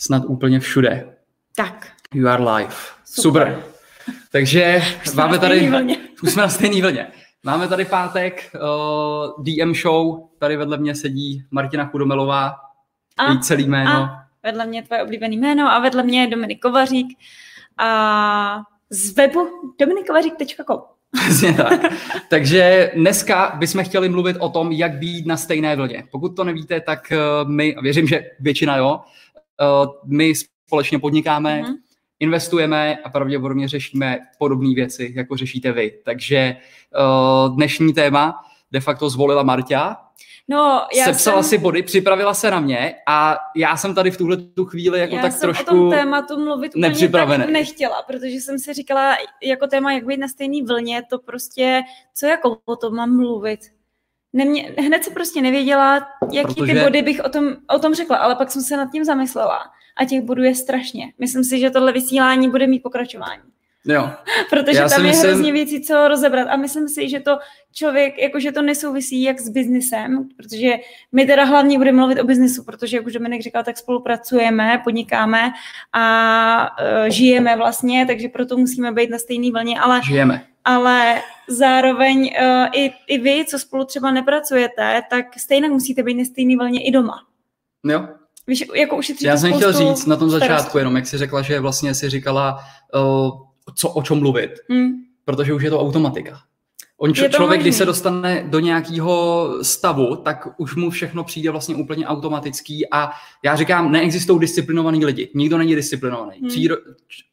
snad úplně všude. Tak. You are live. Super. Super. Takže Už máme stejný tady, vlně. už jsme na stejné vlně. Máme tady pátek, uh, DM show, tady vedle mě sedí Martina Chudomelová, A, její celý jméno. a vedle mě tvoje oblíbený jméno a vedle mě je Dominik Kovařík a z webu dominikovařík.com. Přesně tak. Takže dneska bychom chtěli mluvit o tom, jak být na stejné vlně. Pokud to nevíte, tak uh, my, a věřím, že většina jo, my společně podnikáme, Mhm. investujeme a pravděpodobně řešíme podobné věci, jako řešíte vy. Takže uh, dnešní téma de facto zvolila Marta, No, já sepsala jsem, si body, připravila se na mě a já jsem tady v tuhle tu chvíli jako já tak jsem trošku... o tom tématu mluvit úplně tak nechtěla, protože jsem si říkala, jako téma, jak být na stejné vlně, to prostě, co jako o tom mám mluvit. Nemě, hned se prostě nevěděla, jaký Protože- ty body bych o tom, o tom řekla, ale pak jsem se nad tím zamyslela a těch bodů je strašně. Myslím si, že tohle vysílání bude mít pokračování. Jo, Protože Já tam je myslím- hrozně věcí, co rozebrat. A myslím si, že to člověk, jakože to nesouvisí jak s biznisem, protože my teda hlavně budeme mluvit o biznisu, protože, jak už Dominik říkal, tak spolupracujeme, podnikáme a uh, žijeme vlastně, takže proto musíme být na stejné vlně, ale, žijeme. ale zároveň uh, i, i vy, co spolu třeba nepracujete, tak stejně musíte být na stejné vlně i doma. Jo, Víš, jako ušetříte Já jsem chtěl říct na tom začátku starostí. jenom, jak jsi řekla, že vlastně si říkala, uh, co, o čem mluvit, Hmm. protože už je to automatika. On č- Je to člověk, když možný. se dostane do nějakého stavu, tak už mu všechno přijde vlastně úplně automatický a já říkám, neexistují disciplinovaní lidi. Nikdo není disciplinovaný. Hmm. Příro-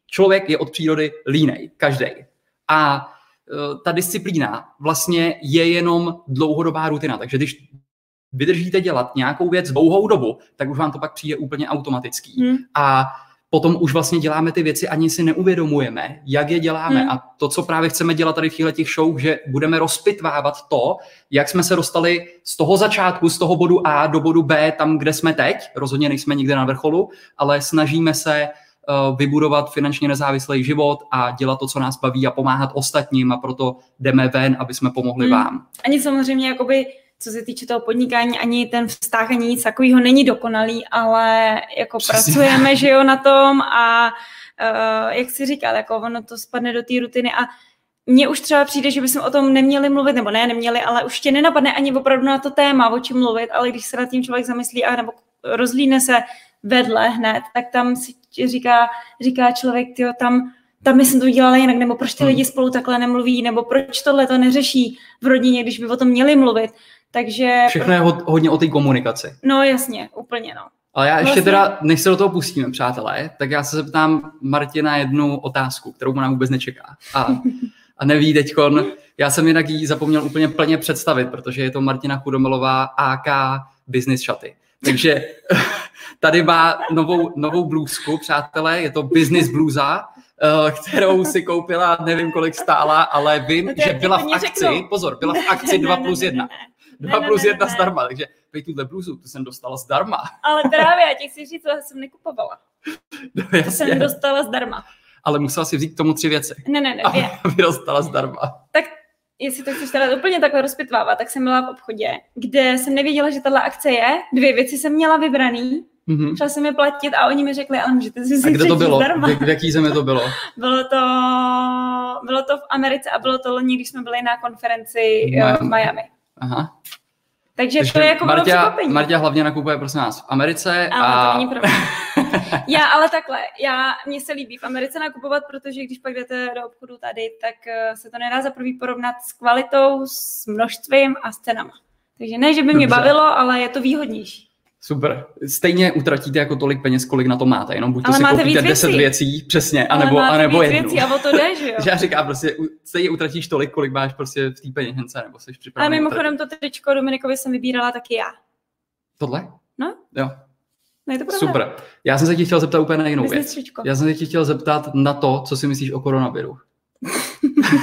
člověk je od přírody línej, každý. A uh, ta disciplína vlastně je jenom dlouhodobá rutina. Takže když vydržíte dělat nějakou věc dlouhou dobu, tak už vám to pak přijde úplně automatický. Hmm. A potom už vlastně děláme ty věci, ani si neuvědomujeme, jak je děláme. Hmm. A to, co právě chceme dělat tady v těchto těch show, že budeme rozpitvávat to, jak jsme se dostali z toho začátku, z toho bodu A do bodu B, tam, kde jsme teď. Rozhodně nejsme nikde na vrcholu, ale snažíme se uh, vybudovat finančně nezávislý život a dělat to, co nás baví a pomáhat ostatním a proto jdeme ven, aby jsme pomohli Hmm. vám. ani samozřejmě jakoby, co se týče toho podnikání, ani ten vztah, ani nic takového není dokonalý, ale jako Přesně. pracujeme, že jo, na tom a uh, jak si říkal, jako ono to spadne do té rutiny a mně už třeba přijde, že bychom o tom neměli mluvit, nebo ne, neměli, ale už tě nenapadne ani opravdu na to téma, o čem mluvit, ale když se nad tím člověk zamyslí a nebo rozlíne se vedle hned, tak tam si říká, říká člověk, tyjo, tam tam jsem to udělala jinak, nebo proč ty Hmm. lidi spolu takhle nemluví, nebo proč tohle to neřeší v rodině, když by o tom měli mluvit. Takže, Všechno je hod- hodně o té komunikaci. no jasně, úplně no. Ale já ještě Vlastně- teda, než se do toho pustíme, přátelé, tak já se zeptám Martina jednu otázku, kterou ona vůbec nečeká. A, a neví teďkon, já jsem jinak jí zapomněl úplně plně představit, protože je to Martina Chudomelová AK Business Šaty. Takže tady má novou, novou blůzku, přátelé, je to Business Bluza, eh, kterou si koupila, nevím kolik stála, ale vím, No to že byla v akci, řeknu. pozor, byla v akci 2 plus 1. 2 ne, plus ne, 1 ne. zdarma, takže pej tuhle bluzu, tu jsem dostala zdarma. Ale právě, já ti chci říct, co jsem nekupovala. No, To jsem dostala zdarma. Ale musela si vzít k tomu tři věci. Ne, ne, ne, aby dostala zdarma. Tak jestli to chceš teda úplně takhle rozpitvávat, tak jsem byla v obchodě, kde jsem nevěděla, že tahle akce je. Dvě věci jsem měla vybraný, Mhm. šla jsem je platit a oni mi řekli, ale můžete si A vzít kde to bylo? zdarma. V, v jaký zemi to bylo? Bylo to, bylo to v Americe a bylo to loni, když jsme byli na konferenci Miami. v Miami. Aha. Takže, to je jako bylo Marťa, překvapení. Marťa hlavně nakupuje, prosím vás, v Americe Ale a... to není pravda. Já ale takhle, já, mně se líbí v Americe nakupovat, protože když pak jdete do obchodu tady, tak eh, se to nedá za prvý porovnat s kvalitou, s množstvím a s cenama. Takže ne, že by mě Dobře. bavilo, ale je to výhodnější. Super. Stejně utratíte jako tolik peněz, kolik na to máte, jenom buď to Ale si máte koupíte víc 10 věcí. věcí, přesně, Ale anebo, máte anebo víc jednu. věcí a o to jde, že jo? Že já říkám prostě, stejně utratíš tolik, kolik máš prostě v té peněžence, nebo jsi Ale připravený. mimochodem to tričko Dominikovi jsem vybírala taky já. Tohle? No. Jo, No je to pravda. super. Já jsem se tě chtěl zeptat úplně na jinou Business věc. tričko. Já jsem se tě chtěl zeptat na to, co si myslíš o koronaviru.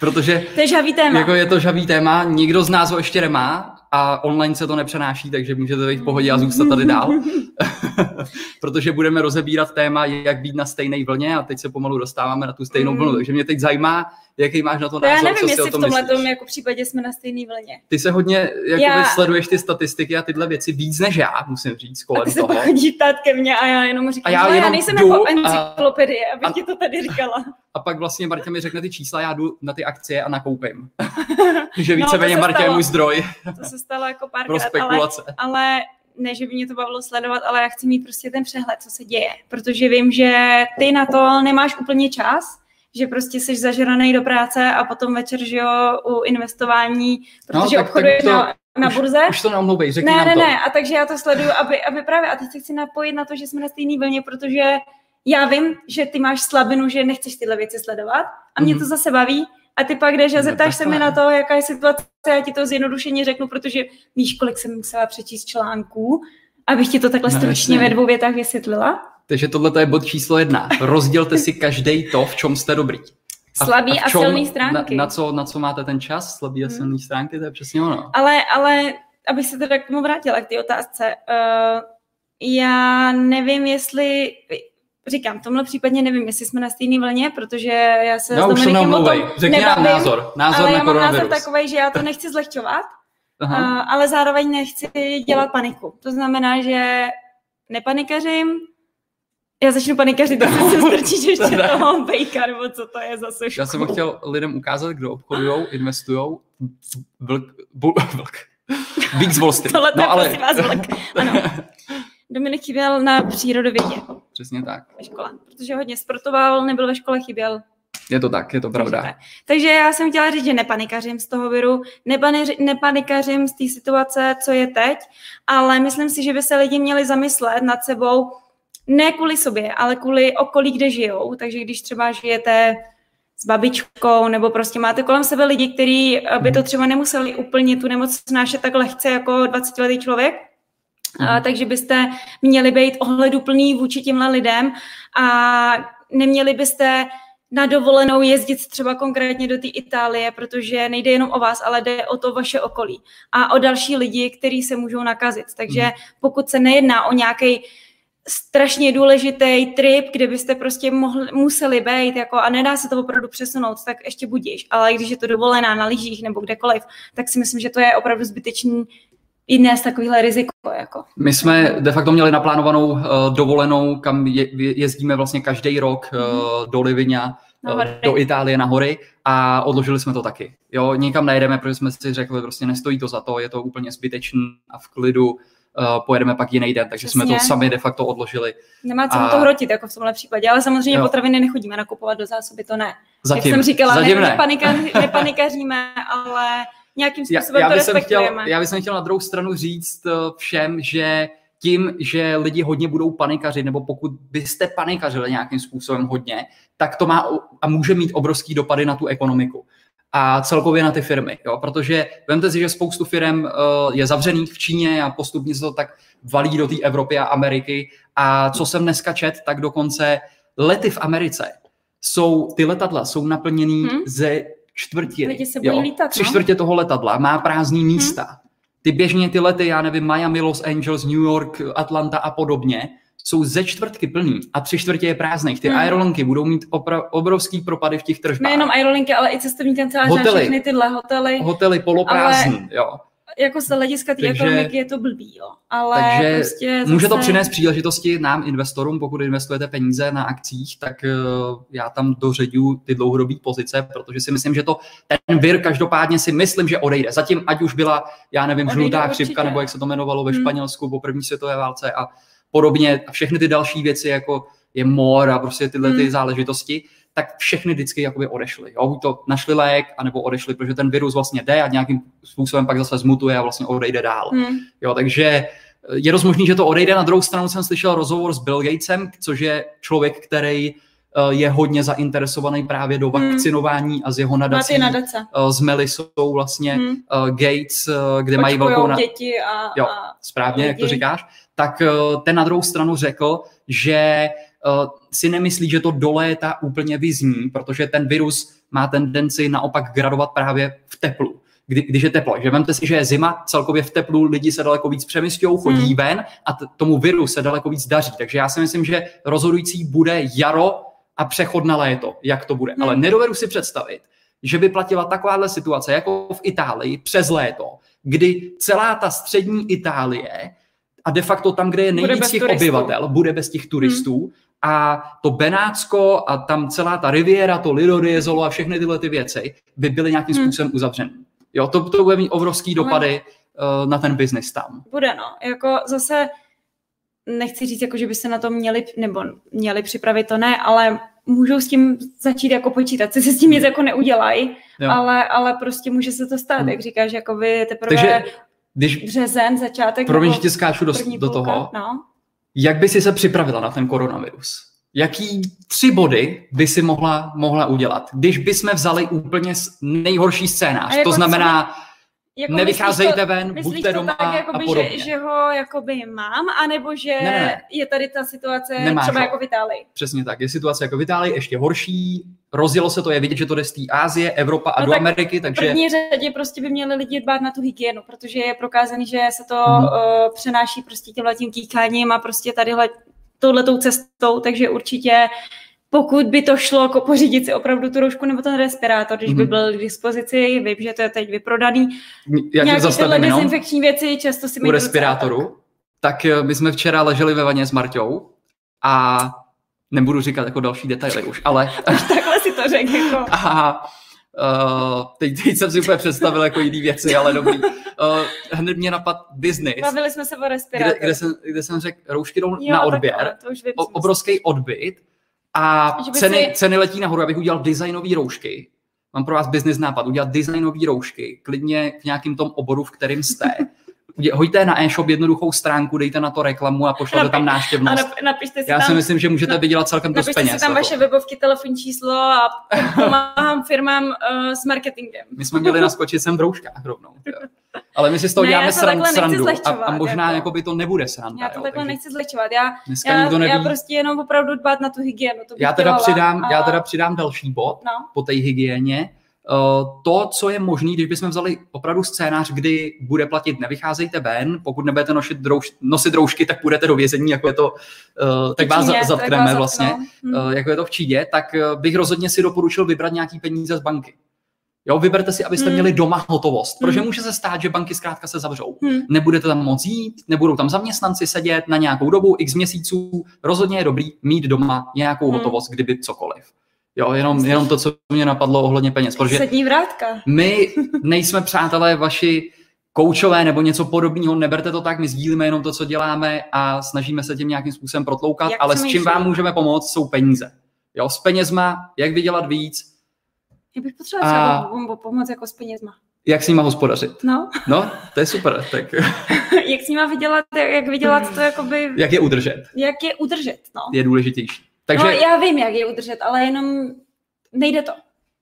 Protože To je žavý téma. jako je to žavý téma, nikdo z nás ho ještě nemá a online se to nepřenáší, takže můžete být v pohodě a zůstat tady dál. protože budeme rozebírat téma, jak být na stejné vlně a teď se pomalu dostáváme na tu stejnou vlnu. Takže mě teď zajímá, jaký máš na to názor, Já nevím, co jestli o tom v tomhle tom jako případě jsme na stejné vlně. Ty se hodně jakoby, Já- sleduješ ty statistiky a tyhle věci víc než já, musím říct, A kolem ty se toho. pak chodí ptát ke mně a já jenom říkám, A já "Hele, já jenom nejsem jdu jako a- encyklopedie, abych a- ti to tady říkala. A pak vlastně Marta mi řekne ty čísla, já jdu na ty akcie a nakoupím. že No, víceméně se Marta je můj zdroj To se stalo jako pro párkrát, ale, spekulace. ale ne, že by mě to bavilo sledovat, ale já chci mít prostě ten přehled, co se děje, protože vím, že ty na to nemáš úplně čas, že prostě jsi zažraný do práce a potom večer, že jo, u investování, protože No, tak- obchoduješ tak to- na, na už, burze. Už to neomlouvej, řekni ne, nám ne, to. ne, a takže já to sleduju, aby, aby právě, a teď se chci napojit na to, že jsme na stejné vlně, protože já vím, že ty máš slabinu, že nechceš tyhle věci sledovat a mě Mhm. to zase baví a ty pak jdeš a No, zeptáš se mi na to, jaká je situace, já ti to zjednodušeně řeknu, protože víš, kolik jsem musela přečíst článků, abych ti to takhle No, stručně ve dvou větách vysvětlila. Takže tohle je bod číslo jedna. Rozdělte si každý to, v čem jste dobrý. Slabý v a čem- silný stránky. Na, na, co, na co máte ten čas? Slabý a Hmm. silný stránky, to je přesně ono. Ale, ale abych se teda k tomu vrátila, k té otázce. Uh, já nevím, jestli, říkám, v tomhle případně nevím, jestli jsme na stejné vlně, protože já se Já s Dominikem o tom Řekni nebavím, názor. Názor ale na já mám názor takový, že já to nechci zlehčovat, Aha. uh, ale zároveň nechci dělat paniku. To znamená, že nepanikařím, já začnu panikařit, tak se strčíš ještě toho bejka, nebo co to je za sošku. Já jsem chtěl lidem ukázat, kdo obchodují, investují. Vlk, bu, vlk. Big z Wall Street. Tohle to no, ale... prosím vás vlk. Ano. Dominik chyběl na přírodovědě Přesně tak. ve škole, protože hodně sportoval, nebyl ve škole, chyběl. Je to tak, je to Takže, pravda. tak. takže já jsem chtěla říct, že nepanikařím z toho viru, nepaniři- nepanikařím z té situace, co je teď, ale myslím si, že by se lidi měli zamyslet nad sebou, ne kvůli sobě, ale kvůli okolí, kde žijou. Takže když třeba žijete s babičkou, nebo prostě máte kolem sebe lidi, kteří by to třeba nemuseli úplně tu nemoc snášet tak lehce jako 20-letý člověk, a, takže byste měli být ohleduplný vůči těmhle lidem a neměli byste na dovolenou jezdit třeba konkrétně do té Itálie, protože nejde jenom o vás, ale jde o to vaše okolí a o další lidi, kteří se můžou nakazit. Takže Mhm. pokud se nejedná o nějaký strašně důležitý trip, kde byste prostě mohli, museli být jako, a nedá se to opravdu přesunout, tak ještě budíš. Ale když je to dovolená na lyžích nebo kdekoliv, tak si myslím, že to je opravdu zbytečný i dnes takovýhle riziko. Jako. My jsme de facto měli naplánovanou uh, dovolenou, kam je, jezdíme vlastně každý rok uh, do Livigna, Na uh, hory. do Itálie na hory a odložili jsme to taky. Jo, nikam nejdeme, protože jsme si řekli, prostě nestojí to za to, je to úplně zbytečný a v klidu pojedeme pak jiný den, takže jsme to Přesně. sami de facto odložili. Nemá cenu A- to hrotit, jako v tomhle případě, ale samozřejmě Jo. potraviny nechodíme nakupovat do zásoby, to ne. Zatím, Jak jsem říkala, zatím ne, ne. nepanikař- nepanikaříme, ale nějakým Já, způsobem já, to bych chtěl, respektujeme. já bych chtěl na druhou stranu říct eh, všem, že tím, že lidi hodně budou panikařit, nebo pokud byste panikařili nějakým způsobem hodně, tak to má a může mít obrovský dopady na tu ekonomiku a celkově na ty firmy. Jo? Protože vemte si, že spoustu firm uh, je zavřených v Číně a postupně se to tak valí do té Evropy a Ameriky. A co jsem dneska čet, tak dokonce lety v Americe jsou, ty letadla jsou naplněný Hmm. ze čtvrtiny. Lidi se bojí lítat, Tři no. čtvrtě toho letadla má prázdný místa. Ty běžně ty lety, já nevím, Miami, Los Angeles, New York, Atlanta a podobně, jsou ze čtvrtky plný a tři čtvrtě je prázdných. Ty Hmm. aerolinky budou mít opra- obrovský propady v těch tržbách. Nejenom aerolinky, ale i cestovní kanceláře, Hotely. všechny tyhle hotely. Hotely poloprázdný, jo. Jako z hlediska té ekonomiky je to blbý, jo. Ale Takže prostě Může to zase- přinést příležitosti nám, investorům, pokud investujete peníze na akcích, tak uh, já tam doředu ty dlouhodobé pozice, protože si myslím, že to ten vir každopádně si myslím, že odejde. Zatím, ať už byla, já nevím, Odejde žlutá určitě. chřipka, nebo jak se to jmenovalo ve Hmm. Španělsku po první světové válce a podobně, a všechny ty další věci, jako je mor a prostě tyhle ty Hmm. záležitosti, tak všechny vždycky jakoby odešly. Jo? Buď to našli lék, anebo odešli, protože ten virus vlastně jde a nějakým způsobem pak zase zmutuje a vlastně odejde dál. Hmm. Jo, takže je dost možný, že to odejde. Na druhou stranu jsem slyšel rozhovor s Bill Gatesem, což je člověk, který eh, je hodně zainteresovaný právě do Hmm. vakcinování a z jeho nadací nadace. eh, s Melisou vlastně Hmm. eh, Gates, eh, kde mají Očkujou velkou... Na... děti a, Jo. a Správně, jak to lidi. říkáš. Tak eh, ten na druhou stranu řekl, že eh, si nemyslí, že to do léta úplně vyzní, protože ten virus má tendenci naopak gradovat právě v teplu. kdy, když je teplo. Že vemte si, že je zima, celkově v teplu lidi se daleko víc přemysťují, chodí hmm. ven a t- tomu viru se daleko víc daří. Takže já si myslím, že rozhodující bude jaro a přechod na léto, jak to bude. Hmm. Ale nedovedu si představit, že by platila takováhle situace jako v Itálii přes léto, kdy celá ta střední Itálie a de facto tam, kde je nejvíc těch turistů. obyvatel, bude bez těch turistů hmm. a to Benátsko a tam celá ta riviera, to Lido Riezolo a všechny tyhle ty věci by byly nějakým hmm. způsobem uzavřeny. Jo, to, to bude mít obrovský dopady uh, na ten biznis tam. Bude, no. Jako zase nechci říct, jako, že by se na to měli, nebo měli připravit, to ne, ale můžou s tím začít jako počítat, si se s tím nic jako neudělají, ale, ale prostě může se to stát, hmm. jak říkáš, jako vy teprve Takže, když březen, začátek. Promiň, že ti skáču do, do toho. No. Jak by si se připravila na ten koronavirus? Jaký tři body by si mohla, mohla udělat? Když bychom vzali úplně nejhorší scénář, to znamená, co jako Nevycházejte to, ven, buďte doma tak, jakoby, a podobně. Že, že ho jakoby mám, anebo že ne, ne. je tady ta situace Nemáš třeba ho. jako v Itálii. Přesně tak, je situace jako v Itálii ještě horší, rozjelo se to, je vidět, že to jde z té Ázie, Evropa a no do tak Ameriky, takže... V první řadě prostě by měli lidi dbát na tu hygienu, protože je prokázaný, že se to hmm. uh, přenáší prostě tímhle tím kýkáním a prostě tadyhle touhletou cestou, takže určitě pokud by to šlo jako pořídit si opravdu tu roušku nebo ten respirátor, když mm-hmm. by mhm. byl k dispozici, vím, že to je teď vyprodaný. Já Nějaké tyhle dezinfekční věci často si U respirátoru, tak. tak eh, my jsme včera leželi ve vaně s Marťou a nebudu říkat jako další detaily už, ale... Takhle si to řekl. Jako. A uh, teď, teď jsem si úplně představil jako jiný věci, ale dobrý. Uh, hned mě napad business. Bavili jsme se o respirátoru. Kde, kde, jsem, kde jsem řekl, roušky jdou jo, na odběr. Tak, to už vím, o, obrovský odbyt a ceny, si... ceny letí nahoru, abych udělal designové roušky. Mám pro vás business nápad, udělat designové roušky, klidně v nějakém tom oboru, v kterém jste. Hojte na e-shop jednoduchou stránku, dejte na to reklamu a pošlete tam náštěvnost. A napište si Já tam, si myslím, že můžete vydělat celkem dost peněz. si tam vaše webovky, telefonní číslo a pomáhám firmám uh, s marketingem. My jsme měli naskočit sem v rouškách rovnou. Ale my si z toho ne, děláme sran, srandu a, a možná jako. jako by to nebude sranda. Já to jo, takhle takže... nechci zlehčovat. Já, já, neví... já prostě jenom opravdu dbát na tu hygienu. To já, teda přidám, a... já teda přidám další bod no. po té hygieně. Uh, to, co je možné, když bychom vzali opravdu scénář, kdy bude platit nevycházejte ven, pokud nebudete nosit, drouž, nosit roušky, tak půjdete do vězení, jako je to, uh, tak vás Číně, zatkneme tak vás vlastně, hmm. uh, jako je to v Číně, tak bych rozhodně si doporučil vybrat nějaký peníze z banky. Jo, vyberte si, abyste hmm. měli doma hotovost, protože hmm. může se stát, že banky zkrátka se zavřou. Hmm. Nebudete tam moc jít, nebudou tam zaměstnanci sedět na nějakou dobu, x měsíců. Rozhodně je dobrý mít doma nějakou hmm. hotovost, kdyby cokoliv. Jo, jenom, jenom to, co mě napadlo ohledně peněz. Protože Sední vrátka. My nejsme přátelé vaši koučové nebo něco podobného, neberte to tak, my sdílíme jenom to, co děláme a snažíme se tím nějakým způsobem protloukat, jak ale s čím vám můžeme pomoct, jsou peníze. Jo, s penězma, jak vydělat víc, já bych potřebovala třeba pomoct jako s penězma. Jak s nima hospodařit? No. No, to je super. Tak. jak s nima vydělat, jak vydělat to jakoby... Jak je udržet. Jak je udržet, no. Je důležitější. Takže... No, já vím, jak je udržet, ale jenom nejde to.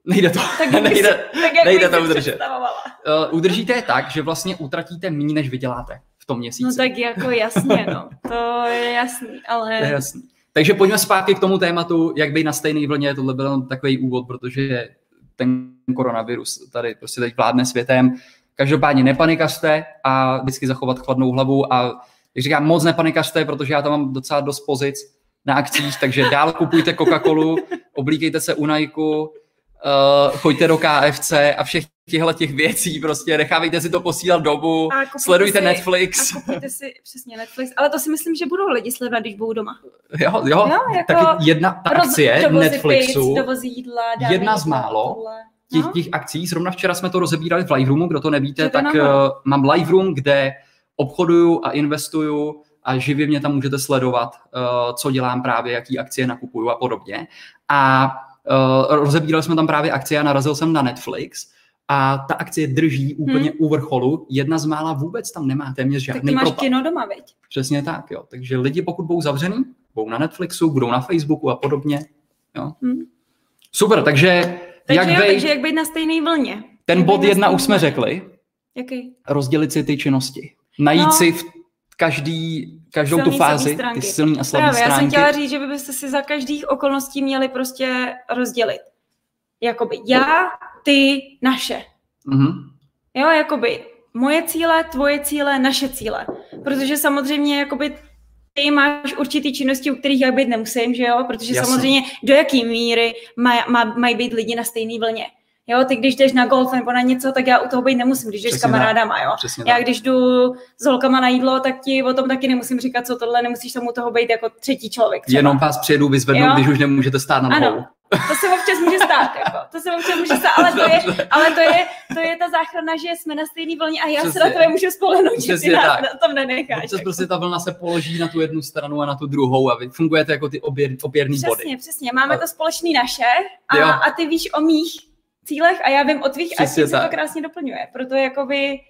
Nejde to. Tak nejde, tak nejde to udržet. Uh, udržíte je tak, že vlastně utratíte méně, než vyděláte v tom měsíci. No tak jako jasně, no. To je jasný, ale... To je jasný. Takže pojďme zpátky k tomu tématu, jak být na stejné vlně. Tohle byl takový úvod, protože ten koronavirus tady prostě teď vládne světem. Každopádně nepanikařte a vždycky zachovat chladnou hlavu a jak říkám, moc nepanikařte, protože já tam mám docela dost pozic na akcích, takže dál kupujte Coca-Colu, oblíkejte se u Nike, uh, choďte do KFC a všech těchto těch věcí, prostě nechávejte si to posílat dobu, sledujte si, Netflix. A kupujte si přesně Netflix, ale to si myslím, že budou lidi sledovat, když budou doma. Jo, jo, jo jako taky jedna ta akcie roz, Netflixu, pic, jídla, jedna z málo, těch, no. těch akcí, zrovna včera jsme to rozebírali v Live kdo to nevíte, že tak uh, mám Live Room, kde obchoduju a investuju a živě mě tam můžete sledovat, uh, co dělám právě, jaký akcie nakupuju a podobně. A uh, rozebírali jsme tam právě akcie a narazil jsem na Netflix, a ta akcie drží úplně hmm. u vrcholu. Jedna z mála vůbec tam nemá téměř žádný Tak ty máš propad. kino doma, veď? Přesně tak, jo. Takže lidi, pokud budou zavřený, budou na Netflixu, budou na Facebooku a podobně. Jo. Hmm. Super, takže, takže jak, jo, bej, takže jak být na stejné vlně? Ten jak bod jedna už jsme řekli. Jaký? Rozdělit si ty činnosti. Najít no. si v každý, každou silný, tu fázi, ty silné a slabé stránky. Já jsem chtěla říct, že byste si za každých okolností měli prostě rozdělit. Jakoby já, ty, naše. Mm-hmm. Jo, jakoby moje cíle, tvoje cíle, naše cíle. Protože samozřejmě jakoby ty máš určitý činnosti, u kterých já být nemusím, že jo? Protože Jasně. samozřejmě do jaký míry maj, má, mají být lidi na stejné vlně. Jo, ty když jdeš na golf nebo na něco, tak já u toho být nemusím, když jdeš Přesně s kamarádama, jo. Přesně já tak. když jdu s holkama na jídlo, tak ti o tom taky nemusím říkat, co tohle, nemusíš tomu toho být jako třetí člověk. Třeba. Jenom vás přijedu vyzvednout, když už nemůžete stát na nohou. Ano, to se občas může stát, jako. To se občas může stát, ale to je, ale to je, to je ta záchrana, že jsme na stejné vlně a já Přesně. se na tebe můžu spolehnout, že ty nás na tom nenecháš. Občas jako. prostě ta vlna se položí na tu jednu stranu a na tu druhou a vy fungujete jako ty oběr, opěrný body. Přesně, přesně. Máme a... to společný naše a, a ty víš o mých cílech a já vím o tvých Přesně a se to krásně doplňuje. Proto jakoby...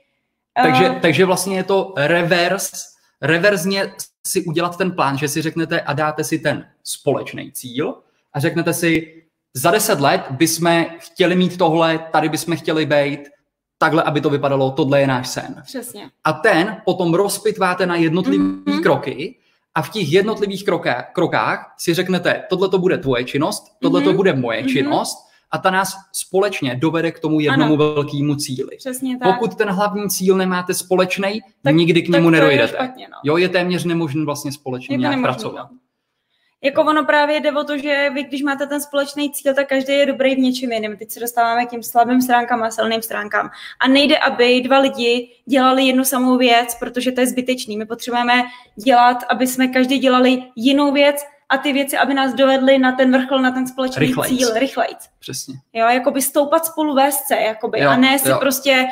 Takže, uh... takže vlastně je to reverse, reverzně si udělat ten plán, že si řeknete a dáte si ten společný cíl a řeknete si, za deset let bychom chtěli mít tohle, tady bychom chtěli být, takhle, aby to vypadalo, tohle je náš sen. Přesně. A ten potom rozpitváte na jednotlivé mm-hmm. kroky a v těch jednotlivých krokách, krokách si řeknete, tohle to bude tvoje činnost, tohle to mm-hmm. bude moje mm-hmm. činnost a ta nás společně dovede k tomu jednomu ano. velkému cíli. Přesně tak. Pokud ten hlavní cíl nemáte společný, nikdy k němu nedojdete. Špatně, no. Jo, je téměř nemožné vlastně společně je nějak nemožný, pracovat. No. Jako ono právě jde o to, že vy, když máte ten společný cíl, tak každý je dobrý v něčem jiném. Teď se dostáváme k těm slabým stránkám a silným stránkám. A nejde, aby dva lidi dělali jednu samou věc, protože to je zbytečný. My potřebujeme dělat, aby jsme každý dělali jinou věc a ty věci, aby nás dovedly na ten vrchol, na ten společný rychlejc. cíl, rychlejc. Přesně. Jo, jakoby stoupat spolu vést se, jakoby, jo, a ne si jo. prostě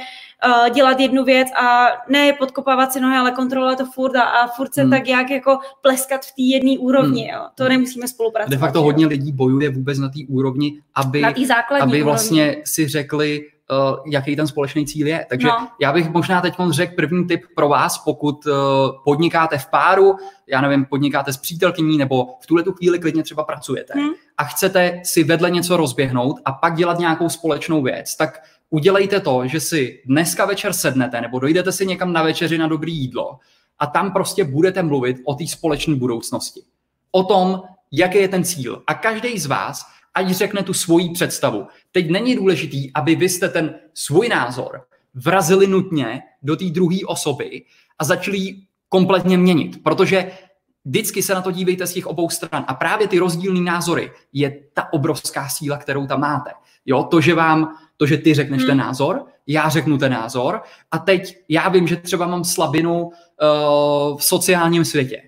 uh, dělat jednu věc a ne podkopávat si nohy, ale kontrolovat to furt a, a furt se hmm. tak jak jako pleskat v té jedné úrovni. Hmm. Jo. To nemusíme spolupracovat. De facto hodně lidí bojuje vůbec na té úrovni, aby, na aby vlastně úrovni. si řekli, uh, jaký ten společný cíl je. Takže no. já bych možná teď řekl první tip pro vás, pokud uh, podnikáte v páru, já nevím, podnikáte s přítelkyní nebo v tuhle tu chvíli klidně třeba pracujete hmm. a chcete si vedle něco rozběhnout a pak dělat nějakou společnou věc, tak udělejte to, že si dneska večer sednete nebo dojdete si někam na večeři na dobrý jídlo a tam prostě budete mluvit o té společné budoucnosti. O tom, jaký je ten cíl. A každý z vás, ať řekne tu svoji představu. Teď není důležitý, aby vy jste ten svůj názor vrazili nutně do té druhé osoby a začali kompletně měnit, protože vždycky se na to dívejte z těch obou stran a právě ty rozdílné názory je ta obrovská síla, kterou tam máte. Jo, to, že vám to, že ty řekneš hmm. ten názor, já řeknu ten názor a teď já vím, že třeba mám slabinu uh, v sociálním světě.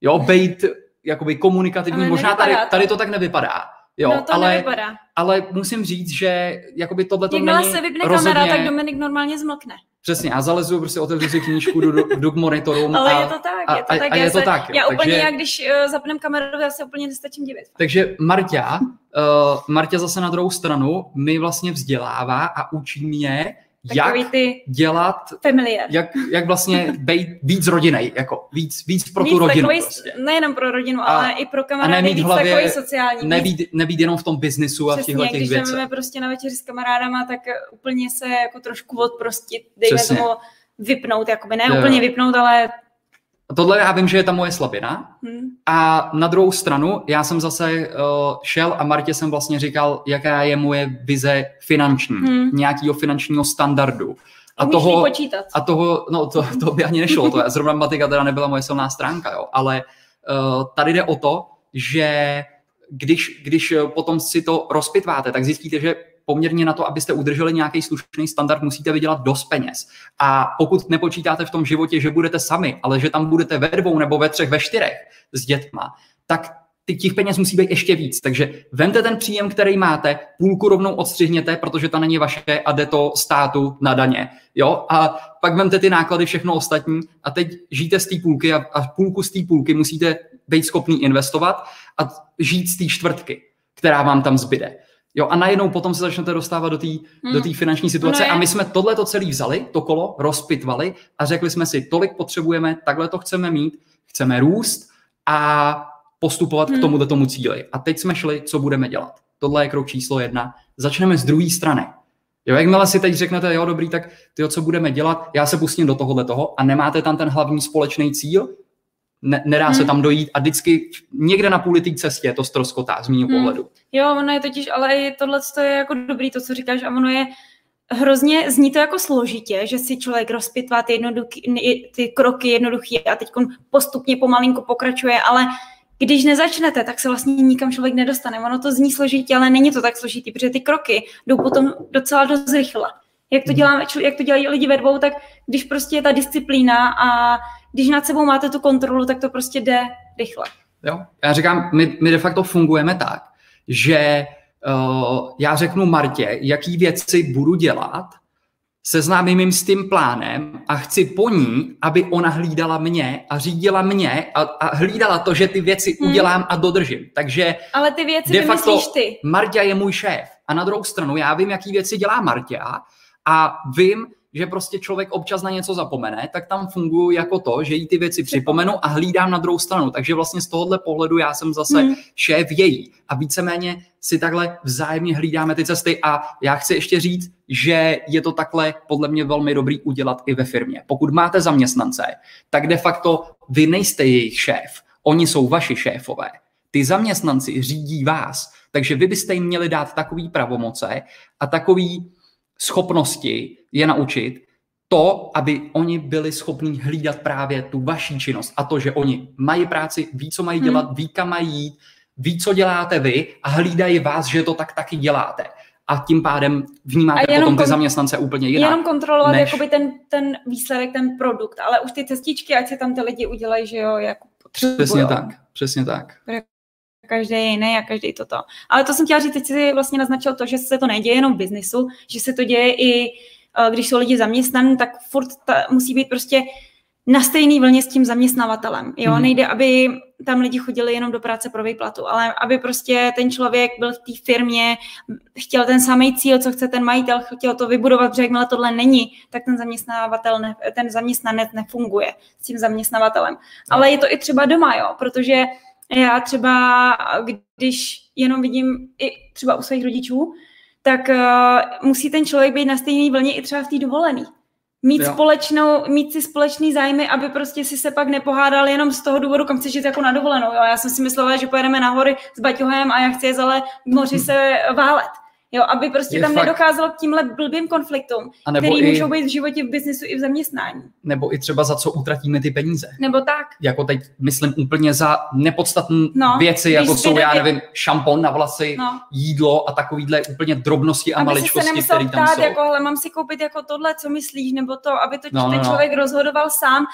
Jo, bejt jakoby komunikativní, možná tady, tady to tak nevypadá. Jo, no to ale, nevypadá. ale musím říct, že jakoby tohle to není se vypne rozhodně... kamera, tak Dominik normálně zmlkne. Přesně, já zalezu, prostě otevřu si knížku, jdu, jdu k monitorům. Ale a, je to tak, je to a, tak. A, já je se, to tak. Já takže, úplně, já když uh, zapnem kameru, já se úplně nestačím divit. Takže Marta, uh, Marta zase na druhou stranu mi vlastně vzdělává a učí mě, jak ty dělat, familiar. jak, jak vlastně být víc rodinej, jako víc, víc pro víc tu rodinu. Takový, prostě. Nejenom pro rodinu, a, ale i pro kamarády, a nemít víc hlavě, takový sociální. Nebýt, nebýt jenom v tom biznisu a v těchto těch věcech. když jdeme prostě na večeři s kamarádama, tak úplně se jako trošku odprostit, dejme Přesně. tomu vypnout, jakoby ne jo. úplně vypnout, ale Tohle já vím, že je ta moje slabina. Hmm. A na druhou stranu, já jsem zase uh, šel a Martě jsem vlastně říkal, jaká je moje vize finanční, hmm. nějakého finančního standardu. A toho, počítat. a toho, no to, to by ani nešlo, to zrovna matika teda nebyla moje silná stránka, jo, ale uh, tady jde o to, že když, když potom si to rozpitváte, tak zjistíte, že poměrně na to, abyste udrželi nějaký slušný standard, musíte vydělat dost peněz. A pokud nepočítáte v tom životě, že budete sami, ale že tam budete ve dvou nebo ve třech, ve čtyřech s dětma, tak ty, těch peněz musí být ještě víc. Takže vemte ten příjem, který máte, půlku rovnou odstřihněte, protože ta není vaše a jde to státu na daně. Jo? A pak vemte ty náklady, všechno ostatní a teď žijte z té půlky a, a půlku z té půlky musíte být schopný investovat a žít z té čtvrtky, která vám tam zbyde. Jo, a najednou potom se začnete dostávat do té hmm. do finanční situace. No a my jsme tohle to celý vzali, to kolo, rozpitvali a řekli jsme si, tolik potřebujeme, takhle to chceme mít, chceme růst a postupovat hmm. k tomuto tomu cíli. A teď jsme šli, co budeme dělat. Tohle je krok číslo jedna. Začneme z druhé strany. Jo, jakmile si teď řeknete, jo, dobrý, tak ty, co budeme dělat, já se pustím do tohohle toho a nemáte tam ten hlavní společný cíl, ne, nedá hmm. se tam dojít a vždycky někde na půli té cestě to stroskotá z mého hmm. pohledu. Jo, ono je totiž, ale i tohle je jako dobrý, to, co říkáš, a ono je hrozně zní to jako složitě, že si člověk rozpitvá ty, jednoduchý, ty kroky jednoduchý a teď postupně pomalinku pokračuje, ale když nezačnete, tak se vlastně nikam člověk nedostane. Ono to zní složitě, ale není to tak složitý, protože ty kroky jdou potom docela dost rychle. Jak to, mhm. děláme, jak to dělají lidi ve dvou, tak když prostě je ta disciplína a když nad sebou máte tu kontrolu, tak to prostě jde rychle. Jo? Já říkám, my, my de facto fungujeme tak, že uh, já řeknu Martě, jaký věci budu dělat, seznámím jim s tím plánem a chci po ní, aby ona hlídala mě a řídila mě a, a hlídala to, že ty věci hmm. udělám a dodržím. Takže Ale ty věci de facto ty. Marta je můj šéf. A na druhou stranu já vím, jaký věci dělá Marta a vím, že prostě člověk občas na něco zapomene, tak tam funguji jako to, že jí ty věci připomenu a hlídám na druhou stranu. Takže vlastně z tohohle pohledu já jsem zase hmm. šéf její a víceméně si takhle vzájemně hlídáme ty cesty a já chci ještě říct, že je to takhle podle mě velmi dobrý udělat i ve firmě. Pokud máte zaměstnance, tak de facto vy nejste jejich šéf, oni jsou vaši šéfové. Ty zaměstnanci řídí vás, takže vy byste jim měli dát takový pravomoce a takový schopnosti je naučit to, aby oni byli schopní hlídat právě tu vaší činnost a to, že oni mají práci, ví, co mají dělat, hmm. ví, kam mají jít, ví, co děláte vy a hlídají vás, že to tak taky děláte. A tím pádem vnímáte potom ty zaměstnance úplně jinak. Jenom kontrolovat než... jakoby ten, ten výsledek, ten produkt, ale už ty cestičky, ať se tam ty lidi udělají, že jo, jako Přesně tak, přesně tak každý je jiný a každý toto. Ale to jsem chtěla říct, teď si vlastně naznačil to, že se to neděje jenom v biznisu, že se to děje i když jsou lidi zaměstnaní, tak furt ta, musí být prostě na stejný vlně s tím zaměstnavatelem. Jo? Mm-hmm. Nejde, aby tam lidi chodili jenom do práce pro výplatu, ale aby prostě ten člověk byl v té firmě, chtěl ten samý cíl, co chce ten majitel, chtěl to vybudovat, protože jakmile tohle není, tak ten zaměstnavatel, ne, ten zaměstnanec nefunguje s tím zaměstnavatelem. No. Ale je to i třeba doma, jo, protože já třeba, když jenom vidím i třeba u svých rodičů, tak uh, musí ten člověk být na stejné vlně i třeba v té dovolený. Mít, jo. společnou, mít si společný zájmy, aby prostě si se pak nepohádal jenom z toho důvodu, kam chceš jít jako na dovolenou. Jo? Já jsem si myslela, že pojedeme na hory s Baťohem a já chci ale v moři se válet. Jo, aby prostě je tam fakt... nedocházelo k tímhle blbým konfliktům, který i... můžou být v životě, v biznesu i v zaměstnání. Nebo i třeba za co utratíme ty peníze. Nebo tak. Jako teď myslím úplně za nepodstatné no, věci, jako jsou, já nevím, šampon na vlasy, no. jídlo a takovýhle úplně drobnosti a aby maličkosti, které tam jsou. Jako, ale mám si koupit jako tohle, co myslíš, nebo to, aby to no, no, ten no. člověk rozhodoval sám,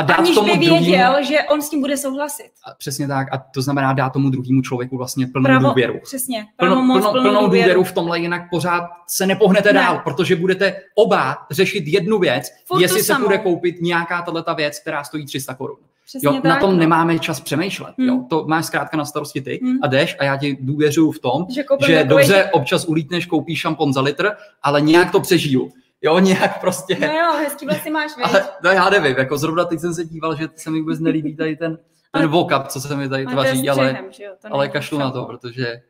a dát aniž tomu by věděl, druhému, že on s tím bude souhlasit. A přesně tak. A to znamená dát tomu druhému člověku vlastně plnou Pravo, důvěru. Přesně. Plno, moc, plno, plnou důvěru. důvěru v tomhle, jinak pořád se nepohnete ne. dál, protože budete oba řešit jednu věc, Furt jestli se samo. bude koupit nějaká tato věc, která stojí 300 korun. jo, tak, na tom no. nemáme čas přemýšlet. Hmm. Jo. To máš zkrátka na starosti ty hmm. a jdeš a já ti důvěřuju v tom, že, že dobře občas ulítneš, koupíš šampon za litr, ale nějak to přežiju. Jo, nějak prostě. No jo, hezký vlastně máš, Ale, no já nevím, jako zrovna teď jsem se díval, že se mi vůbec nelíbí tady ten, ten vocab, co se mi tady tvaří, ale, ale kašlu na to, protože eh,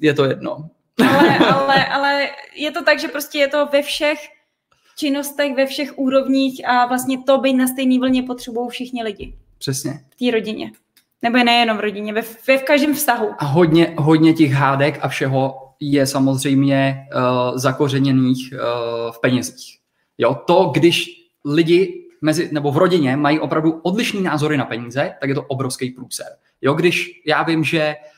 je to jedno. Ale, ale, ale je to tak, že prostě je to ve všech činnostech, ve všech úrovních a vlastně to být na stejný vlně potřebují všichni lidi. Přesně. V té rodině. Nebo nejenom v rodině, ve, ve v každém vztahu. A hodně, hodně těch hádek a všeho je samozřejmě uh, zakořeněných uh, v penězích. Jo, to, když lidi mezi, nebo v rodině mají opravdu odlišný názory na peníze, tak je to obrovský průser. Jo, když já vím, že uh,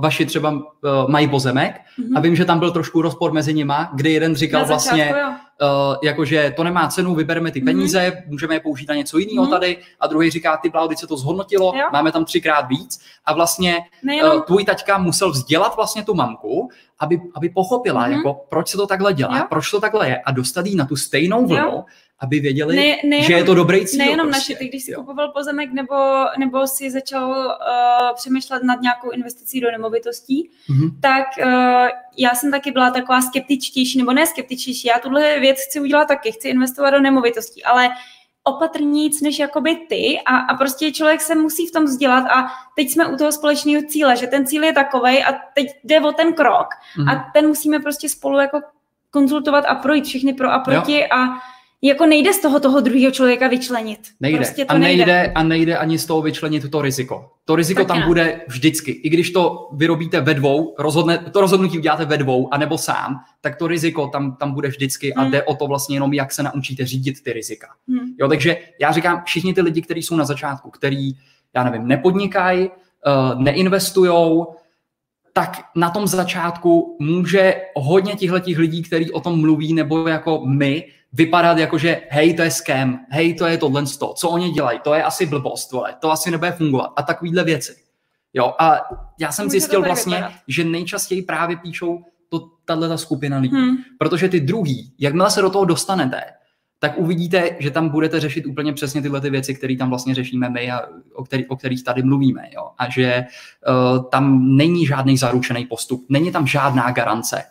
vaši třeba uh, mají pozemek mm-hmm. a vím, že tam byl trošku rozpor mezi nima, kdy jeden říkal začátku, vlastně, uh, jakože to nemá cenu, vybereme ty mhm. peníze, mm-hmm. můžeme je použít na něco jiného mm-hmm. tady a druhý říká, ty blády se to zhodnotilo, jo. máme tam třikrát víc a vlastně uh, tvůj taťka musel vzdělat vlastně tu mamku, aby, aby pochopila, mm-hmm. jako proč se to takhle dělá, jo. proč to takhle je a dostat jí na tu stejnou vlnu, aby věděli, ne, nejenom, že je to dobrý cíl. Nejenom prostě. naše, ty, když si jo. kupoval pozemek nebo, nebo si začal uh, přemýšlet nad nějakou investicí do nemovitostí, mm-hmm. tak uh, já jsem taky byla taková skeptičtější, nebo ne skeptičtější, já tuhle věc chci udělat taky, chci investovat do nemovitostí, ale opatrníc než jakoby ty a, a prostě člověk se musí v tom vzdělat a teď jsme u toho společného cíle, že ten cíl je takovej a teď jde o ten krok mm-hmm. a ten musíme prostě spolu jako konzultovat a projít všechny pro a proti jo. a jako nejde z toho toho druhého člověka vyčlenit. Nejde. Prostě to a nejde, nejde. A nejde ani z toho vyčlenit to riziko. To riziko Taky tam ne. bude vždycky. I když to vyrobíte ve dvou, rozhodne, to rozhodnutí uděláte ve dvou, anebo sám, tak to riziko tam, tam bude vždycky a Hmm. jde o to vlastně jenom, jak se naučíte řídit ty rizika. Hm. Jo, takže já říkám, všichni ty lidi, kteří jsou na začátku, který, já nevím, nepodnikají, uh, neinvestujou, tak na tom začátku může hodně těchto lidí, kteří o tom mluví, nebo jako my, vypadat jako, že hej, to je scam, hej, to je tohle, to, co oni dělají, to je asi blbost, vole, to asi nebude fungovat a takovýhle věci. Jo, a já jsem Může zjistil vlastně, vypadat. že nejčastěji právě píšou to, tahle skupina lidí. Hm. Protože ty druhý, jakmile se do toho dostanete, tak uvidíte, že tam budete řešit úplně přesně tyhle ty věci, které tam vlastně řešíme my a o, který, o kterých tady mluvíme. Jo? A že uh, tam není žádný zaručený postup, není tam žádná garance.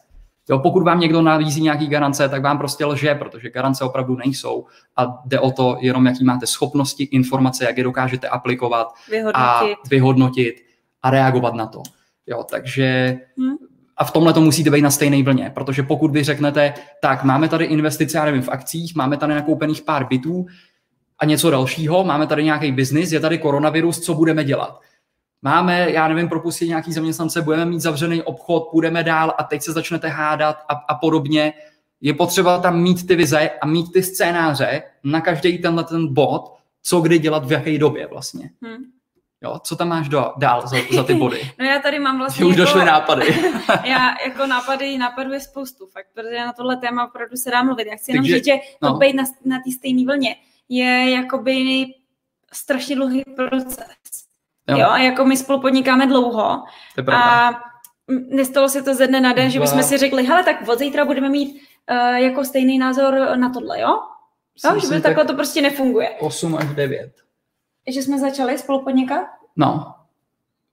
Jo, pokud vám někdo nabízí nějaký garance, tak vám prostě lže, protože garance opravdu nejsou a jde o to jenom, jaký máte schopnosti, informace, jak je dokážete aplikovat a Vyhodnotit. vyhodnotit a reagovat na to. Jo, takže Hm. a v tomhle to musíte být na stejné vlně, protože pokud vy řeknete, tak máme tady investice, já nevím, v akcích, máme tady nakoupených pár bytů a něco dalšího, máme tady nějaký biznis, je tady koronavirus, co budeme dělat? Máme, já nevím, propustit nějaký zaměstnance, budeme mít zavřený obchod, půjdeme dál a teď se začnete hádat a, a podobně. Je potřeba tam mít ty vize a mít ty scénáře na každý tenhle ten bod, co kdy dělat v jaké době vlastně. Hm. Jo, co tam máš do, dál za, za ty body? No já tady mám vlastně už jako, došly nápady. já jako nápady, nápadů je spoustu, fakt, protože na tohle téma opravdu se dá mluvit. Já chci jenom říct, že no. být na, na té stejné vlně je jakoby strašně dlouhý proces. Jo, Jo. a jako my spolu podnikáme dlouho to je pravda. a nestalo se to ze dne na den, že bychom si řekli, hele, tak od zítra budeme mít uh, jako stejný názor na tohle, jo? Jo, že by takhle to prostě nefunguje. 8 až 9. Že jsme začali spolu podnikat? No,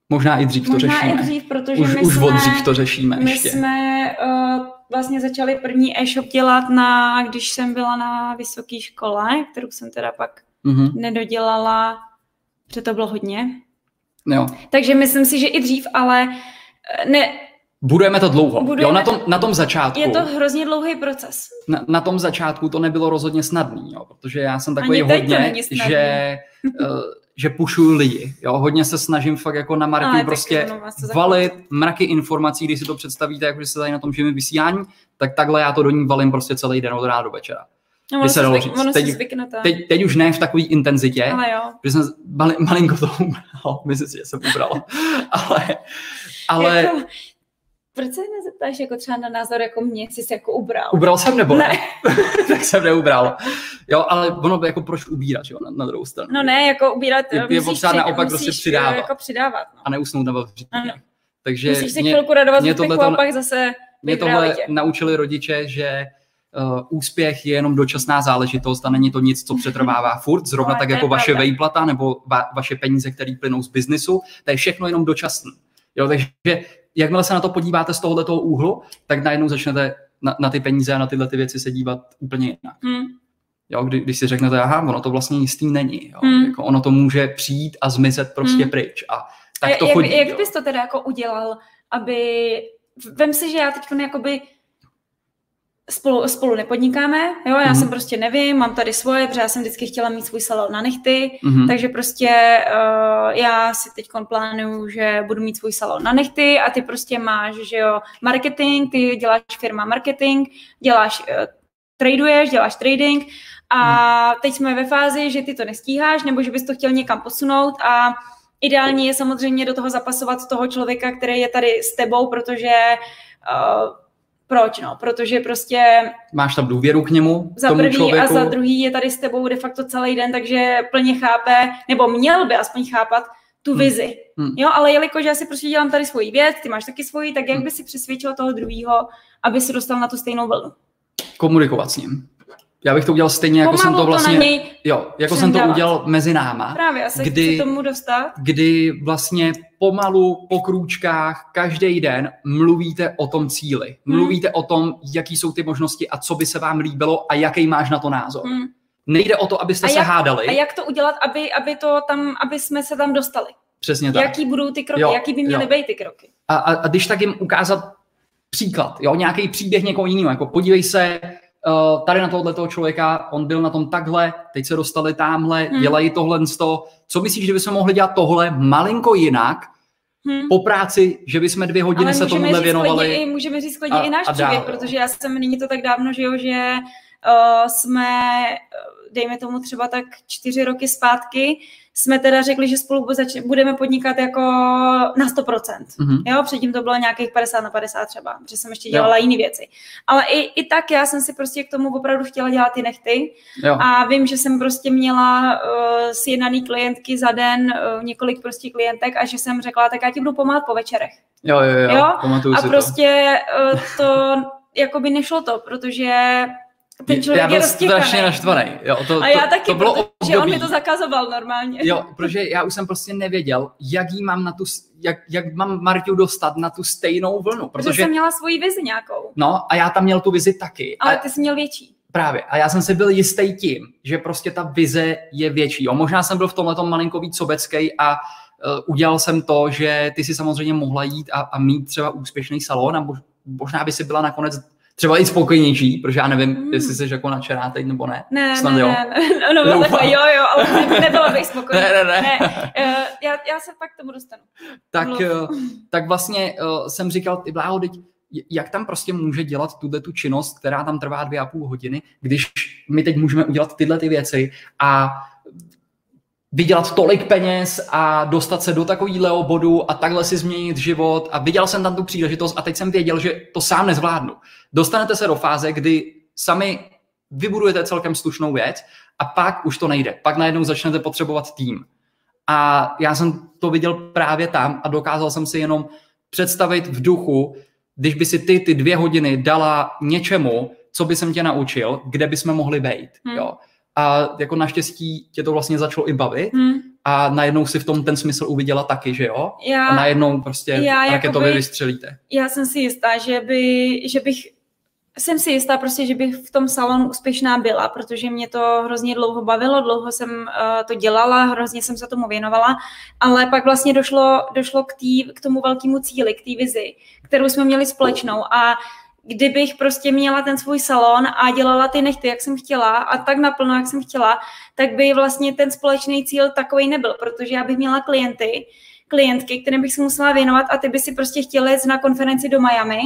možná i dřív to Možná řešíme. i dřív, protože už, my už jsme... od dřív to řešíme My ještě. jsme uh, vlastně začali první e-shop dělat, na, když jsem byla na vysoké škole, kterou jsem teda pak Mhm. nedodělala, protože to bylo hodně. Jo. Takže myslím si, že i dřív, ale eh, ne, Budujeme to dlouho. Budujeme jo, na to- tom, na tom začátku. je to hrozně dlouhý proces. na, na tom začátku to nebylo rozhodně snadný, jo, protože já jsem takový hodně, že, uh, že pušuju lidi. Jo, hodně se snažím fakt jako na marketing prostě valit mraky informací, když si to představíte, jako že se tady na tom živém vysílání, tak takhle já to do ní valím prostě celý den od rána do večera. No, by ono se se zvyk, ono Teď- si zvyknete. Teď, teď už ne v takové intenzitě, Ale jo. že jsem mali, malinko to ubral, myslím si, že jsem ubral, ale, ale Jako, proč se nezeptáš jako třeba na názor jako mě, jestli jsi jako ubral? ubral jsem nebo Ne. tak jsem neubral. Jo, ale ono jako proč ubírat, jo, na, na druhou stranu. No ne, jako ubírat, Je- je potřeba při- naopak musíš prostě přidávat. jako přidávat. No. A neusnout na vavříku. Ano. Takže Musíš si mě, chvilku radovat mě úspěchu tohleto- a pak zase mě tohle naučili rodiče, že úspěch je jenom dočasná záležitost a není to nic, co přetrvává furt, zrovna tak jako vaše vejplata nebo va- vaše peníze, které plynou z biznisu, to je všechno jenom dočasné. Jo, takže jakmile se na to podíváte z tohoto úhlu, tak najednou začnete na, na ty peníze a na tyhle ty věci se dívat úplně jinak. Hm. Jo, kdy, když si řeknete, aha, ono to vlastně jistý není. Jo. Hmm. Jako ono to může přijít a zmizet prostě Hmm. pryč. A A tak to jak, chodí. jak jo. bys to teda jako udělal, aby... Vem si, že já teď jakoby spolu, spolu nepodnikáme, jo, já Mhm. jsem prostě nevím, mám tady svoje, protože já jsem vždycky chtěla mít svůj salon na nechty, Mhm. takže prostě uh, já si teď plánuju, že budu mít svůj salon na nechty a ty prostě máš, že jo, marketing, ty děláš firma marketing, děláš, uh, traduješ, děláš trading a teď jsme ve fázi, že ty to nestíháš nebo že bys to chtěl někam posunout a ideální je samozřejmě do toho zapasovat toho člověka, který je tady s tebou, protože uh, proč no, protože prostě Máš tam důvěru k němu, za tomu prvý člověku. a za druhý je tady s tebou de facto celý den, takže plně chápe, nebo měl by aspoň chápat tu Hmm. vizi. Hmm. Jo, ale jelikož já si prostě dělám tady svoji věc, ty máš taky svoji, tak jak Hmm. by si přesvědčil toho druhého, aby se dostal na tu stejnou vlnu? Komunikovat s ním. Já bych to udělal stejně, jako jsem Pomalu to vlastně... na něj jo, jako jsem to udělal mezi náma. právě, a se Kdy- chci tomu dostat. kdy vlastně pomalu po krůčkách každý den mluvíte o tom cíli. Hmm. Mluvíte o tom, jaký jsou ty možnosti a co by se vám líbilo a jaký máš na to názor. Hmm. Nejde o to, abyste A se jak- hádali. A jak to udělat, aby, aby, to tam, aby jsme se tam dostali? Přesně tak. Jaký budou ty kroky? Jo, jaký by měly jo. být ty kroky? A, a, a když tak jim ukázat příklad, jo, nějaký příběh někoho jiného, jako podívej se, tady na tohle toho člověka, on byl na tom takhle, teď se dostali tamhle, hmm. dělají tohle z toho. Co myslíš, že bychom mohli dělat tohle malinko jinak, hmm. po práci, že bychom dvě hodiny Ale se tomuhle věnovali. Klidně, můžeme říct klidně a, i náš příběh, protože já jsem, není to tak dávno, že jo, že uh, jsme, dejme tomu třeba tak čtyři roky zpátky, jsme teda řekli, že spolu budeme podnikat jako na 100%. Mm-hmm. Jo, předtím to bylo nějakých 50 na 50 třeba, protože jsem ještě dělala jo. jiné věci. Ale i, i tak já jsem si prostě k tomu opravdu chtěla dělat ty nechty. Jo. A vím, že jsem prostě měla uh, sjednaný klientky za den, uh, několik prostě klientek a že jsem řekla, tak já ti budu pomáhat po večerech. Jo, jo, jo, jo? A prostě uh, to jako by nešlo to, protože ten člověk já byl je strašně naštvaný. Jo, to, a já to, taky, to bylo protože období. on mi to zakazoval normálně. Jo, protože já už jsem prostě nevěděl, jak jí mám na tu, jak, jak mám Marťu dostat na tu stejnou vlnu. Protože, protože jsem měla svoji vizi nějakou. No a já tam měl tu vizi taky. Ale a, ty jsi měl větší. Právě. A já jsem si byl jistý tím, že prostě ta vize je větší. Jo, možná jsem byl v tomhle malinko víc sobecký a uh, udělal jsem to, že ty si samozřejmě mohla jít a, a mít třeba úspěšný salon a možná by si byla nakonec třeba i spokojnější, protože já nevím, mm. jestli jsi jako nadšená teď nebo ne. Ne, Snad ne, jo. ne, ne, no, no, takhle, jo, jo, ale ne, nebyla bych spokojená. Ne, ne, ne. ne uh, já, já se pak k tomu dostanu. Tak, uh, tak vlastně uh, jsem říkal, ty bláho, teď, jak tam prostě může dělat tuhle tu činnost, která tam trvá dvě a půl hodiny, když my teď můžeme udělat tyhle ty věci a vydělat tolik peněz a dostat se do takového bodu a takhle si změnit život a viděl jsem tam tu příležitost a teď jsem věděl, že to sám nezvládnu. Dostanete se do fáze, kdy sami vybudujete celkem slušnou věc a pak už to nejde. Pak najednou začnete potřebovat tým. A já jsem to viděl právě tam a dokázal jsem si jenom představit v duchu, když by si ty ty dvě hodiny dala něčemu, co by jsem tě naučil, kde by jsme mohli být. Hmm. Jo a jako naštěstí tě to vlastně začalo i bavit hmm. a najednou si v tom ten smysl uviděla taky, že jo? Já, a najednou prostě já raketově jakoby, vystřelíte. Já jsem si jistá, že, by, že bych jsem si jistá prostě, že bych v tom salonu úspěšná byla, protože mě to hrozně dlouho bavilo, dlouho jsem uh, to dělala, hrozně jsem se tomu věnovala, ale pak vlastně došlo, došlo k, tý, k tomu velkému cíli, k té vizi, kterou jsme měli společnou a kdybych prostě měla ten svůj salon a dělala ty nechty, jak jsem chtěla a tak naplno, jak jsem chtěla, tak by vlastně ten společný cíl takový nebyl, protože já bych měla klienty, klientky, kterým bych se musela věnovat a ty by si prostě chtěli jít na konferenci do Miami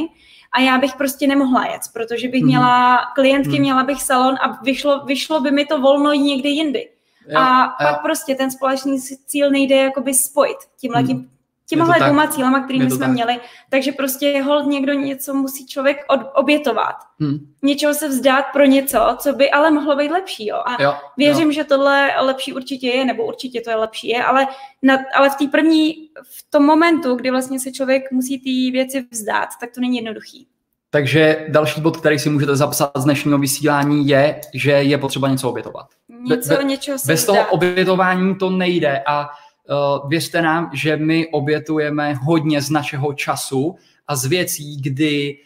a já bych prostě nemohla jet, protože bych mm-hmm. měla klientky, mm-hmm. měla bych salon a vyšlo, vyšlo by mi to volno někde jindy. Jo, a jo. pak prostě ten společný cíl nejde jakoby spojit tímhletím mm těmahle dvěma cílama, kterými jsme tak. měli. Takže prostě hold někdo něco musí člověk od, obětovat. Hmm. Něčeho se vzdát pro něco, co by ale mohlo být lepší. Jo? A jo, věřím, jo. že tohle lepší určitě je, nebo určitě to je lepší je, ale, na, ale v té první, v tom momentu, kdy vlastně se člověk musí ty věci vzdát, tak to není jednoduchý. Takže další bod, který si můžete zapsat z dnešního vysílání, je, že je potřeba něco obětovat. Něco, be, něčeho Bez vzdát. toho obětování to nejde a věřte nám, že my obětujeme hodně z našeho času a z věcí, kdy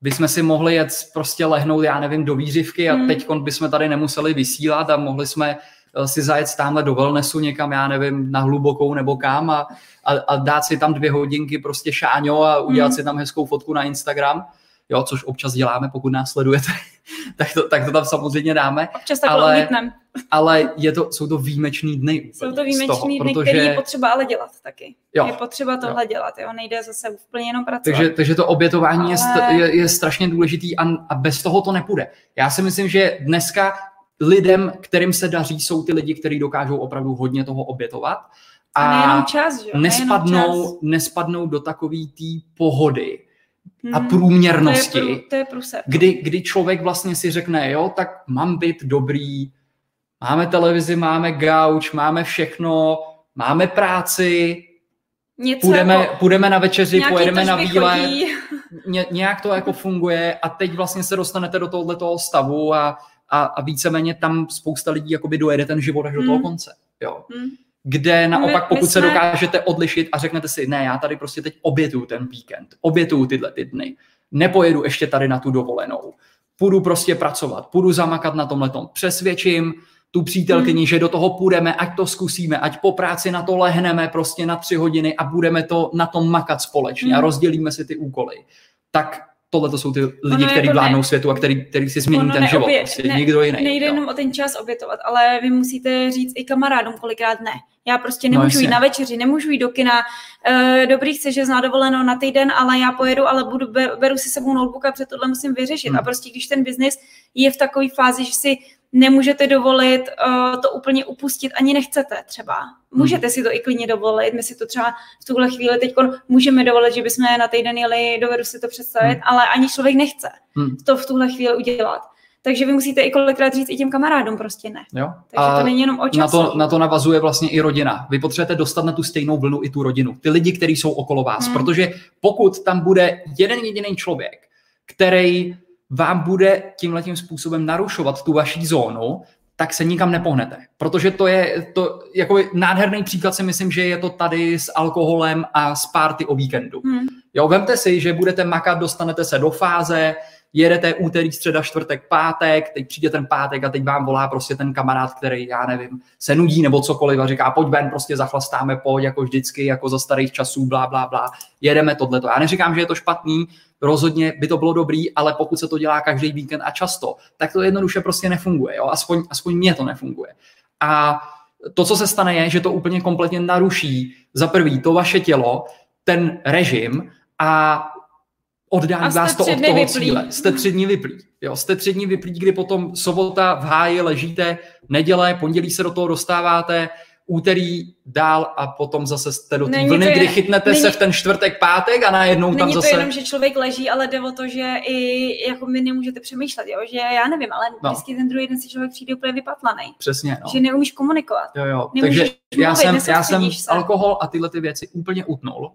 bychom si mohli jet prostě lehnout, já nevím, do výřivky a hmm. teď bychom tady nemuseli vysílat a mohli jsme uh, si zajet tamhle do wellnessu někam, já nevím, na hlubokou nebo kam a, a, a dát si tam dvě hodinky prostě šáňo a udělat hmm. si tam hezkou fotku na Instagram jo, což občas děláme, pokud nás sledujete, tak, to, tak to tam samozřejmě dáme. Občas takhle ale, ale je to, jsou to výjimečný dny. Jsou to výjimečný dny, protože... které je potřeba ale dělat taky. Jo. Je potřeba tohle jo. dělat, jo, nejde zase úplně jenom pracovat. Takže, takže to obětování ale... je, je, je strašně důležitý a, a bez toho to nepůjde. Já si myslím, že dneska lidem, kterým se daří, jsou ty lidi, kteří dokážou opravdu hodně toho obětovat. A, a čas, že? Nespadnou, čas. nespadnou do takové té pohody, a hmm, průměrnosti, to je, to je kdy, kdy člověk vlastně si řekne, jo, tak mám být dobrý, máme televizi, máme gauč, máme všechno, máme práci, Něco půjdeme, jako, půjdeme na večeři, pojedeme na výlet, ně, nějak to jako funguje a teď vlastně se dostanete do tohoto stavu a, a, a víceméně tam spousta lidí jakoby dojede ten život až do toho hmm. konce. Jo. Hmm kde naopak, pokud my jsme... se dokážete odlišit a řeknete si, ne, já tady prostě teď obětuju ten víkend, obětuju tyhle ty dny, nepojedu ještě tady na tu dovolenou, půjdu prostě pracovat, půjdu zamakat na tomhle tom, přesvědčím tu přítelkyni, hmm. že do toho půjdeme, ať to zkusíme, ať po práci na to lehneme prostě na tři hodiny a budeme to na tom makat společně hmm. a rozdělíme si ty úkoly. Tak tohle to jsou ty lidi, kteří jako vládnou ne, světu a který, který si změní ten život. Neobě, prostě ne, nikdo jiný. Nejde jo. jenom o ten čas obětovat, ale vy musíte říct i kamarádům kolikrát ne. Já prostě no, nemůžu no, jít na večeři, nemůžu jít do kina. E, dobrý, chce, že zná dovoleno na týden, ale já pojedu, ale budu, beru si sebou notebook a před tohle musím vyřešit. Hmm. A prostě když ten biznis je v takové fázi, že si nemůžete dovolit uh, to úplně upustit, ani nechcete třeba. Můžete hmm. si to i klidně dovolit, my si to třeba v tuhle chvíli teď můžeme dovolit, že bychom na týden jeli, dovedu si to představit, hmm. ale ani člověk nechce hmm. to v tuhle chvíli udělat. Takže vy musíte i kolikrát říct i těm kamarádům prostě ne. Jo. Takže a to není jenom o času. Na to, na to navazuje vlastně i rodina. Vy potřebujete dostat na tu stejnou vlnu i tu rodinu. Ty lidi, kteří jsou okolo vás. Hmm. Protože pokud tam bude jeden jediný člověk, který vám bude tímhle způsobem narušovat tu vaší zónu, tak se nikam nepohnete. Protože to je to, jako nádherný příklad si myslím, že je to tady s alkoholem a s party o víkendu. Hmm. Jo, vemte si, že budete makat, dostanete se do fáze, jedete úterý, středa, čtvrtek, pátek, teď přijde ten pátek a teď vám volá prostě ten kamarád, který, já nevím, se nudí nebo cokoliv a říká, pojď ven, prostě zachlastáme, pojď, jako vždycky, jako za starých časů, blá, blá, blá, jedeme tohleto. Já neříkám, že je to špatný, rozhodně by to bylo dobrý, ale pokud se to dělá každý víkend a často, tak to jednoduše prostě nefunguje, jo? Aspoň, aspoň mně to nefunguje. A to, co se stane, je, že to úplně kompletně naruší za prvý to vaše tělo, ten režim a oddání vás to od toho vyplý. cíle. Jste tři dní vyplý. Jo, jste tři dní vyplý, kdy potom sobota v háji ležíte, neděle, pondělí se do toho dostáváte, úterý dál a potom zase jste do té vlny, kdy chytnete není, se v ten čtvrtek, pátek a najednou tam zase... Není to jenom, že člověk leží, ale jde o to, že i jako my nemůžete přemýšlet, jo? že já nevím, ale no. vždycky ten druhý den si člověk přijde úplně vypatlaný. Přesně, no. Že neumíš komunikovat. Jo, jo. Takže mluvit, já jsem, já jsem alkohol a tyhle ty věci úplně utnul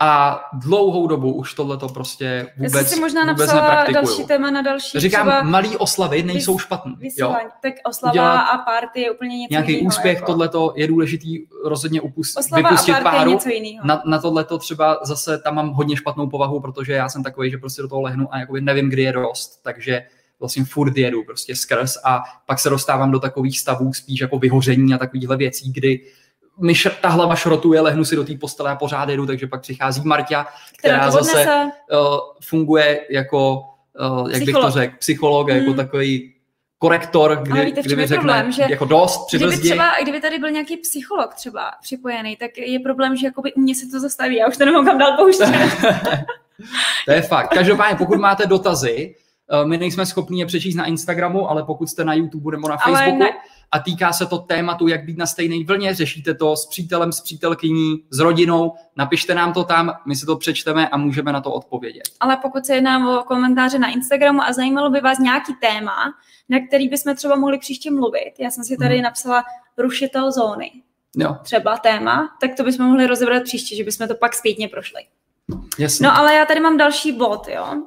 a dlouhou dobu už tohle to prostě vůbec, Já si možná vůbec napsala další téma na další Říkám, třeba malý oslavy nejsou vys, špatný. Vysílání. Jo? Tak oslava Udělat a party je úplně něco Nějaký jiného, úspěch, jako. tohleto je důležitý rozhodně upust, oslava vypustit a páru. Něco jiného. Na, na tohleto třeba zase tam mám hodně špatnou povahu, protože já jsem takový, že prostě do toho lehnu a jakoby nevím, kdy je dost, takže vlastně furt jedu prostě skrz a pak se dostávám do takových stavů spíš jako vyhoření a takovýchhle věcí, kdy mi ta hlava šrotuje, lehnu si do té postele a pořád jedu, takže pak přichází Marta, která, která zase uh, funguje jako, uh, jak bych to řekl, psycholog, jako hmm. jako takový korektor, kdy, víte, kdy mi řekne problém, že jako dost, Kdyby, třeba, kdyby tady byl nějaký psycholog třeba připojený, tak je problém, že jakoby u mě se to zastaví, já už to nemám kam dál pouštět. to je fakt. Každopádně, pokud máte dotazy, my nejsme schopni je přečíst na Instagramu, ale pokud jste na YouTube nebo na Facebooku a týká se to tématu, jak být na stejné vlně, řešíte to s přítelem, s přítelkyní, s rodinou, napište nám to tam, my si to přečteme a můžeme na to odpovědět. Ale pokud se jedná o komentáře na Instagramu a zajímalo by vás nějaký téma, na který bychom třeba mohli příště mluvit, já jsem si tady hmm. napsala rušitel zóny. Jo. Třeba téma, tak to bychom mohli rozebrat příště, že bychom to pak zpětně prošli. Jasně. No ale já tady mám další bod, jo.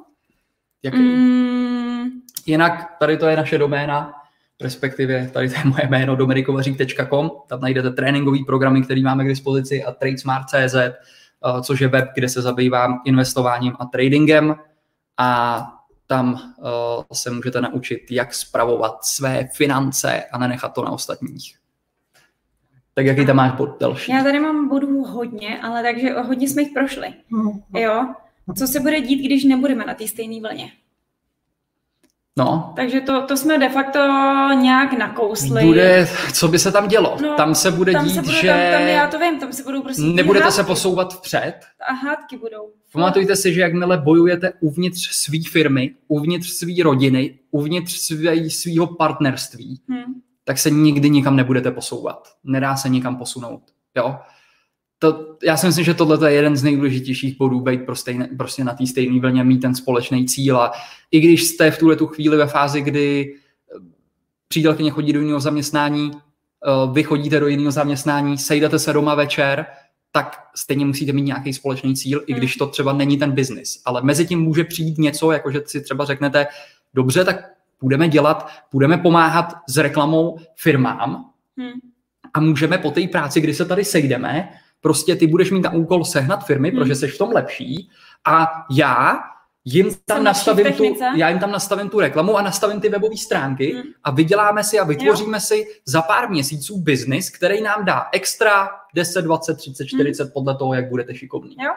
Jaký? Mm. Jinak tady to je naše doména, respektive tady to je moje jméno dominikovařík.com, tam najdete tréninkové programy, které máme k dispozici a tradesmart.cz, eh, což je web, kde se zabývám investováním a tradingem a tam uh, se můžete naučit, jak spravovat své finance a nenechat to na ostatních. Tak jaký tam máš bod další? Já tady mám bodů hodně, ale takže hodně jsme jich prošli. Mm. Jo, co se bude dít, když nebudeme na té stejné vlně. No. Takže to, to jsme de facto nějak nakousli. Bude, co by se tam dělo? No, tam se bude tam dít, se bude, že... Tam, tam, já to vím, tam se budou prostě Nebudete hádky. se posouvat vpřed? A hádky budou. Pamatujte si, že jakmile bojujete uvnitř své firmy, uvnitř své rodiny, uvnitř svého partnerství, hmm. tak se nikdy nikam nebudete posouvat. Nedá se nikam posunout. Jo? To, já si myslím, že tohle je jeden z nejdůležitějších bodů, být prostě, prostě na té stejné vlně, mít ten společný cíl a i když jste v tuhle tu chvíli ve fázi, kdy eh, přítelkyně chodí do jiného zaměstnání, eh, vy chodíte do jiného zaměstnání, sejdete se doma večer, tak stejně musíte mít nějaký společný cíl, hmm. i když to třeba není ten biznis. Ale mezi tím může přijít něco, jako že si třeba řeknete, dobře, tak budeme dělat, budeme pomáhat s reklamou firmám hmm. a můžeme po té práci, kdy se tady sejdeme, Prostě ty budeš mít na úkol sehnat firmy, hmm. protože jsi v tom lepší a já jim tam nastavím tu, já jim tam nastavím tu reklamu a nastavím ty webové stránky hmm. a vyděláme si a vytvoříme jo. si za pár měsíců biznis, který nám dá extra 10, 20, 30, 40 hmm. podle toho, jak budete šikovní. Jo.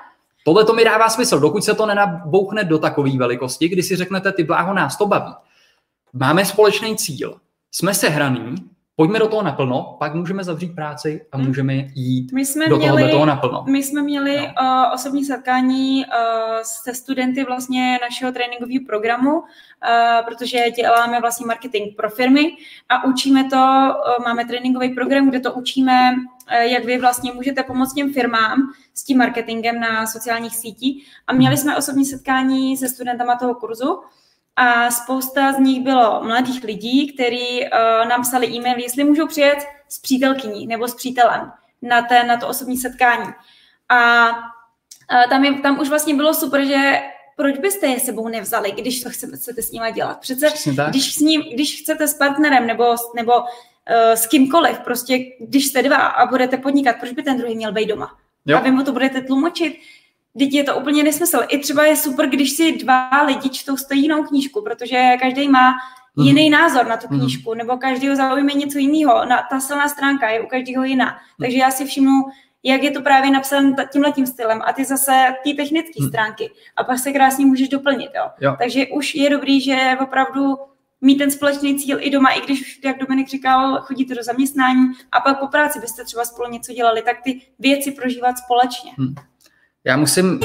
Tohle to mi dává smysl, dokud se to nenabouchne do takové velikosti, kdy si řeknete, ty bláho nás to baví. Máme společný cíl, jsme sehraný, pojďme do toho naplno, pak můžeme zavřít práci a hmm. můžeme jít my jsme do, měli, toho naplno. My jsme měli no. uh, osobní setkání uh, se studenty vlastně našeho tréninkového programu, uh, protože děláme vlastně marketing pro firmy a učíme to, uh, máme tréninkový program, kde to učíme, uh, jak vy vlastně můžete pomoct těm firmám s tím marketingem na sociálních sítích. A měli hmm. jsme osobní setkání se studentama toho kurzu, a spousta z nich bylo mladých lidí, kteří uh, nám psali e-mail, jestli můžou přijet s přítelkyní nebo s přítelem na, té, na to osobní setkání. A uh, tam, je, tam už vlastně bylo super, že proč byste je sebou nevzali, když to chcete, chcete s nimi dělat? Přece, když, s ním, když chcete s partnerem nebo, nebo uh, s kýmkoliv, prostě když jste dva a budete podnikat, proč by ten druhý měl být doma? Jo. A vy mu to budete tlumočit. Teď je to úplně nesmysl. I třeba je super, když si dva lidi čtou stejnou knížku, protože každý má mm. jiný názor na tu mhm. knížku, mm. nebo každý ho zaujme něco jiného. Na, ta silná stránka je u každého jiná. Mm. Takže já si všimnu, jak je to právě napsané tímhle tím stylem a ty zase ty technické mm. stránky. A pak se krásně můžeš doplnit. Jo? Jo. Takže už je dobrý, že opravdu mít ten společný cíl i doma, i když, jak Dominik říkal, chodíte do zaměstnání a pak po práci byste třeba spolu něco dělali, tak ty věci prožívat společně. Hmm. Já musím...